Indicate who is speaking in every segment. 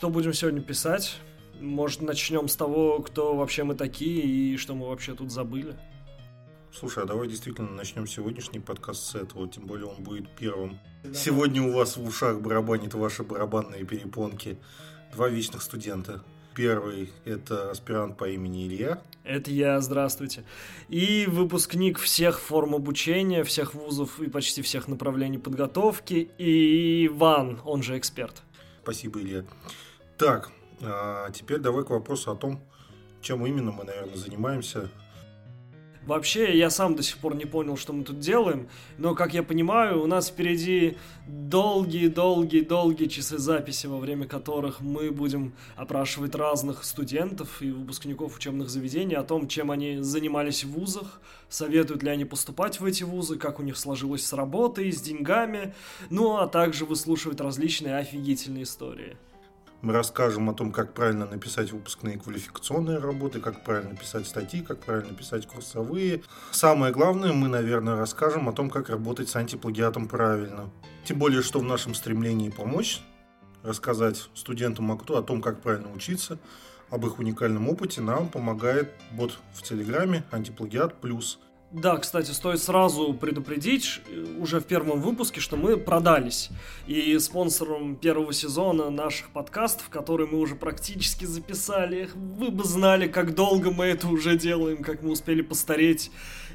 Speaker 1: Что будем сегодня писать? Может, начнем с того, кто вообще мы такие и что мы вообще тут забыли?
Speaker 2: Слушай, а давай действительно начнем сегодняшний подкаст с этого, тем более он будет первым. Да. Сегодня у вас в ушах барабанит ваши барабанные перепонки. Два вечных студента. Первый – это аспирант по имени Илья.
Speaker 1: Это я, здравствуйте. И выпускник всех форм обучения, всех вузов и почти всех направлений подготовки. И Иван, он же эксперт.
Speaker 2: Спасибо, Илья. Так, а теперь давай к вопросу о том, чем именно мы, наверное, занимаемся
Speaker 1: Вообще, я сам до сих пор не понял, что мы тут делаем, но, как я понимаю, у нас впереди долгие-долгие-долгие часы записи, во время которых мы будем опрашивать разных студентов и выпускников учебных заведений о том, чем они занимались в вузах, советуют ли они поступать в эти вузы, как у них сложилось с работой, с деньгами, ну а также выслушивать различные офигительные истории.
Speaker 2: Мы расскажем о том, как правильно написать выпускные квалификационные работы, как правильно писать статьи, как правильно писать курсовые. Самое главное, мы, наверное, расскажем о том, как работать с антиплагиатом правильно. Тем более, что в нашем стремлении помочь, рассказать студентам о том, как правильно учиться, об их уникальном опыте, нам помогает бот в Телеграме «Антиплагиат плюс».
Speaker 1: Да, кстати, стоит сразу предупредить э, уже в первом выпуске, что мы продались. И спонсором первого сезона наших подкастов, которые мы уже практически записали, вы бы знали, как долго мы это уже делаем, как мы успели постареть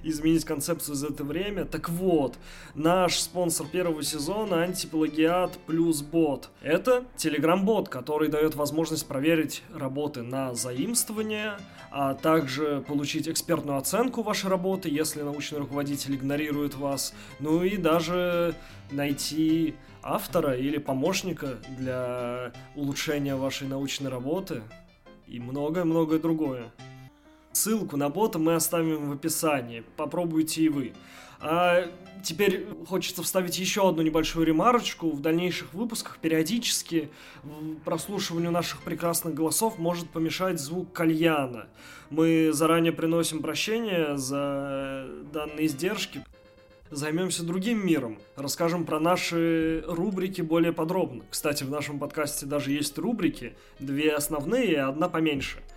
Speaker 1: изменить концепцию за это время. Так вот, наш спонсор первого сезона антиплагиат плюс бот. Это телеграм-бот, который дает возможность проверить работы на заимствование, а также получить экспертную оценку вашей работы, если научный руководитель игнорирует вас, ну и даже найти автора или помощника для улучшения вашей научной работы и многое-многое другое. Ссылку на бота мы оставим в описании. Попробуйте и вы. А теперь хочется вставить еще одну небольшую ремарочку. В дальнейших выпусках периодически прослушиванию наших прекрасных голосов может помешать звук кальяна. Мы заранее приносим прощение за данные издержки. Займемся другим миром. Расскажем про наши рубрики более подробно. Кстати, в нашем подкасте даже есть рубрики. Две основные и одна поменьше –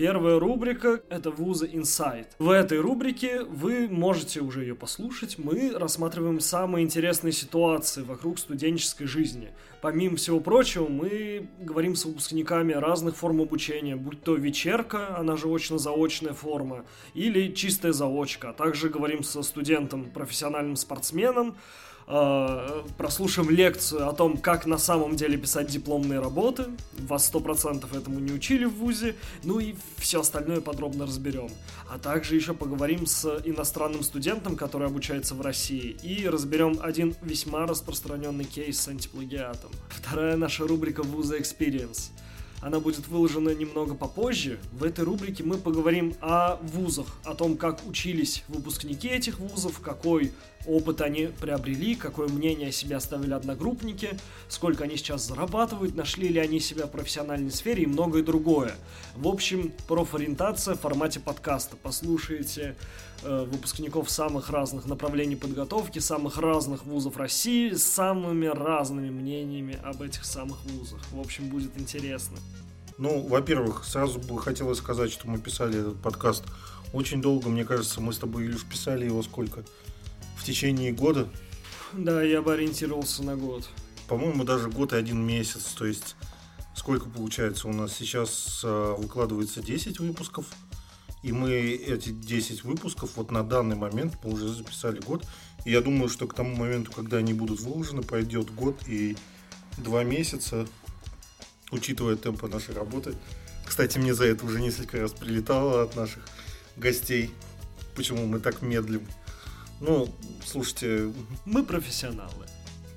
Speaker 1: Первая рубрика – это вузы Insight. В этой рубрике вы можете уже ее послушать. Мы рассматриваем самые интересные ситуации вокруг студенческой жизни. Помимо всего прочего, мы говорим с выпускниками разных форм обучения, будь то вечерка, она же очно-заочная форма, или чистая заочка. А также говорим со студентом, профессиональным спортсменом, э, прослушаем лекцию о том, как на самом деле писать дипломные работы. Вас сто процентов этому не учили в ВУЗе. Ну и все остальное подробно разберем. А также еще поговорим с иностранным студентом, который обучается в России, и разберем один весьма распространенный кейс с антиплагиатом. Вторая наша рубрика «Вуза Experience». Она будет выложена немного попозже. В этой рубрике мы поговорим о вузах, о том, как учились выпускники этих вузов, какой опыт они приобрели, какое мнение о себе оставили одногруппники, сколько они сейчас зарабатывают, нашли ли они себя в профессиональной сфере и многое другое. В общем, профориентация в формате подкаста. Послушайте э, выпускников самых разных направлений подготовки, самых разных вузов России, с самыми разными мнениями об этих самых вузах. В общем, будет интересно.
Speaker 2: Ну, во-первых, сразу бы хотелось сказать, что мы писали этот подкаст очень долго. Мне кажется, мы с тобой, Илюш, писали его сколько? в течение года.
Speaker 1: Да, я бы ориентировался на год.
Speaker 2: По-моему, даже год и один месяц. То есть, сколько получается у нас сейчас э, выкладывается 10 выпусков. И мы эти 10 выпусков вот на данный момент мы уже записали год. И я думаю, что к тому моменту, когда они будут выложены, пройдет год и два месяца, учитывая темпы нашей работы. Кстати, мне за это уже несколько раз прилетало от наших гостей, почему мы так медлим. Ну, слушайте...
Speaker 1: Мы профессионалы.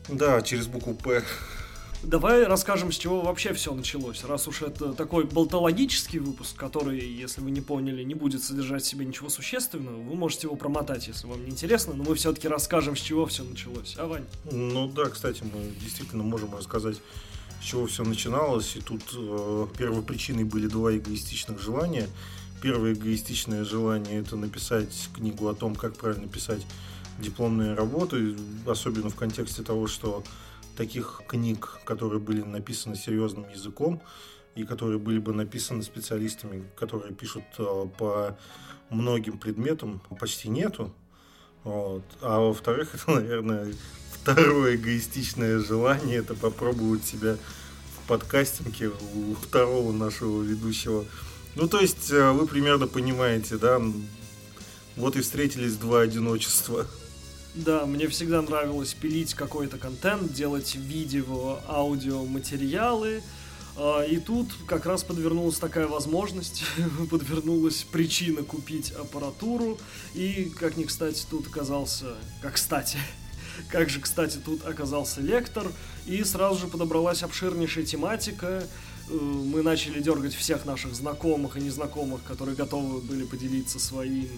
Speaker 2: Да, через букву «П».
Speaker 1: Давай расскажем, с чего вообще все началось. Раз уж это такой болтологический выпуск, который, если вы не поняли, не будет содержать в себе ничего существенного, вы можете его промотать, если вам не интересно, но мы все-таки расскажем, с чего все началось. А, Вань?
Speaker 2: Ну да, кстати, мы действительно можем рассказать, с чего все начиналось. И тут э, первой причиной были два эгоистичных желания – первое эгоистичное желание это написать книгу о том, как правильно писать дипломные работы, особенно в контексте того, что таких книг, которые были написаны серьезным языком и которые были бы написаны специалистами, которые пишут э, по многим предметам, почти нету. Вот. А во-вторых, это, наверное, второе эгоистичное желание, это попробовать себя в подкастинге у второго нашего ведущего. Ну, то есть, э, вы примерно понимаете, да, вот и встретились два одиночества.
Speaker 1: Да, мне всегда нравилось пилить какой-то контент, делать видео, аудио, материалы. А, и тут как раз подвернулась такая возможность, подвернулась причина купить аппаратуру. И, как ни кстати, тут оказался... Как кстати, как же, кстати, тут оказался лектор. И сразу же подобралась обширнейшая тематика. Э, мы начали дергать всех наших знакомых и незнакомых, которые готовы были поделиться своим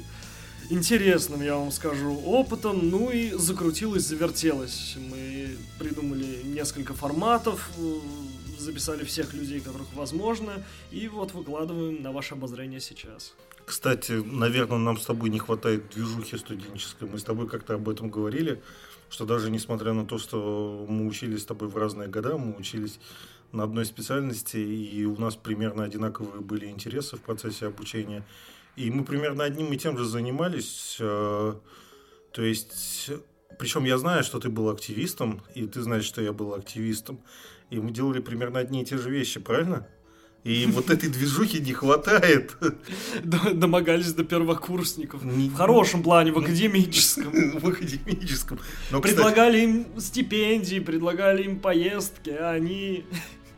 Speaker 1: интересным, я вам скажу, опытом. Ну и закрутилось, завертелось. Мы придумали несколько форматов, э, записали всех людей, которых возможно, и вот выкладываем на ваше обозрение сейчас.
Speaker 2: Кстати, наверное, нам с тобой не хватает движухи студенческой. Мы с тобой как-то об этом говорили, что даже несмотря на то, что мы учились с тобой в разные года, мы учились на одной специальности, и у нас примерно одинаковые были интересы в процессе обучения – и мы примерно одним и тем же занимались. Э, то есть, причем я знаю, что ты был активистом, и ты знаешь, что я был активистом. И мы делали примерно одни и те же вещи, правильно? И вот этой движухи не хватает.
Speaker 1: Домогались до первокурсников. В хорошем плане, в академическом.
Speaker 2: В академическом.
Speaker 1: предлагали им стипендии, предлагали им поездки, а они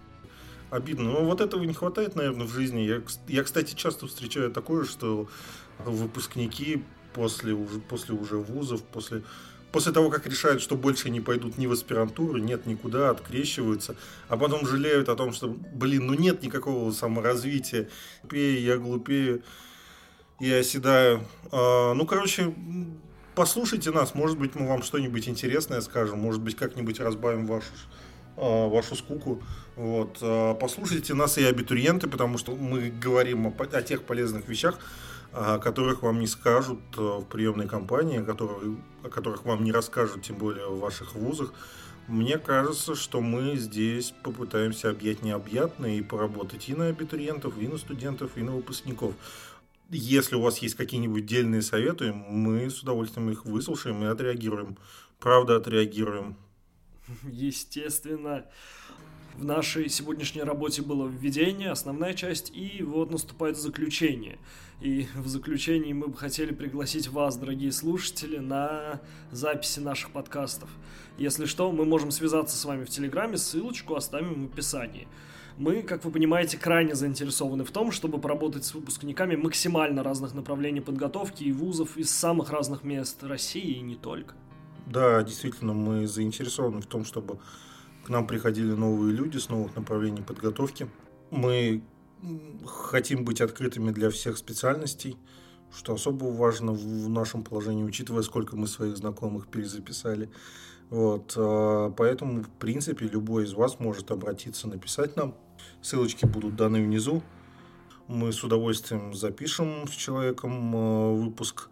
Speaker 2: обидно. Но вот этого не хватает, наверное, в жизни. Я, я кстати, часто встречаю такое, что выпускники после после уже вузов, после, после того, как решают, что больше не пойдут ни в аспирантуру, нет никуда, открещиваются, а потом жалеют о том, что, блин, ну нет никакого саморазвития, глупее, я глупее, я оседаю. А, ну, короче, послушайте нас, может быть, мы вам что-нибудь интересное скажем, может быть, как-нибудь разбавим вашу а, вашу скуку. Вот. А, послушайте нас и абитуриенты, потому что мы говорим о, о тех полезных вещах, о которых вам не скажут в приемной кампании, о которых, о которых вам не расскажут, тем более в ваших вузах. Мне кажется, что мы здесь попытаемся объять необъятное и поработать и на абитуриентов, и на студентов, и на выпускников. Если у вас есть какие-нибудь дельные советы, мы с удовольствием их выслушаем и отреагируем. Правда, отреагируем.
Speaker 1: Естественно, в нашей сегодняшней работе было введение, основная часть, и вот наступает заключение. И в заключении мы бы хотели пригласить вас, дорогие слушатели, на записи наших подкастов. Если что, мы можем связаться с вами в Телеграме, ссылочку оставим в описании. Мы, как вы понимаете, крайне заинтересованы в том, чтобы поработать с выпускниками максимально разных направлений подготовки и вузов из самых разных мест России и не только.
Speaker 2: Да, действительно, мы заинтересованы в том, чтобы к нам приходили новые люди с новых направлений подготовки. Мы хотим быть открытыми для всех специальностей, что особо важно в нашем положении, учитывая, сколько мы своих знакомых перезаписали. Вот, а, поэтому, в принципе, любой из вас может обратиться, написать нам. Ссылочки будут даны внизу. Мы с удовольствием запишем с человеком а, выпуск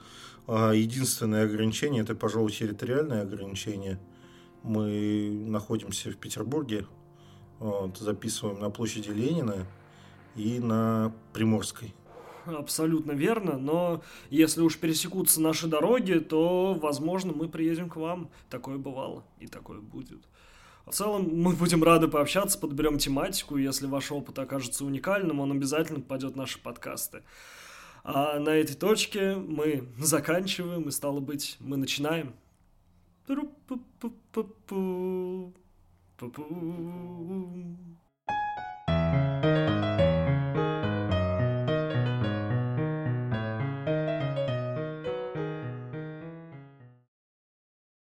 Speaker 2: а единственное ограничение это, пожалуй, территориальное ограничение. Мы находимся в Петербурге, вот, записываем на площади Ленина и на Приморской.
Speaker 1: Абсолютно верно, но если уж пересекутся наши дороги, то, возможно, мы приедем к вам. Такое бывало и такое будет. В целом, мы будем рады пообщаться, подберем тематику. Если ваш опыт окажется уникальным, он обязательно попадет в наши подкасты. А на этой точке мы заканчиваем, и стало быть, мы начинаем. Boom.